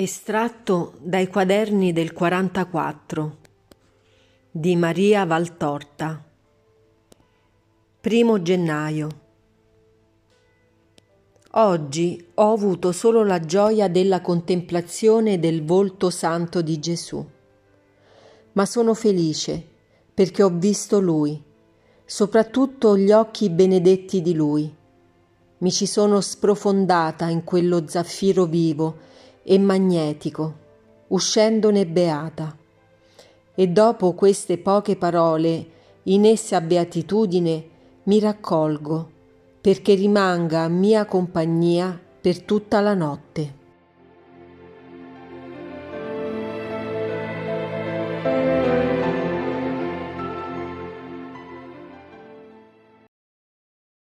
Estratto dai quaderni del 44 di Maria Valtorta. Primo gennaio. Oggi ho avuto solo la gioia della contemplazione del volto santo di Gesù, ma sono felice perché ho visto Lui, soprattutto gli occhi benedetti di Lui. Mi ci sono sprofondata in quello zaffiro vivo e magnetico, uscendone beata. E dopo queste poche parole, in essa beatitudine, mi raccolgo, perché rimanga mia compagnia per tutta la notte.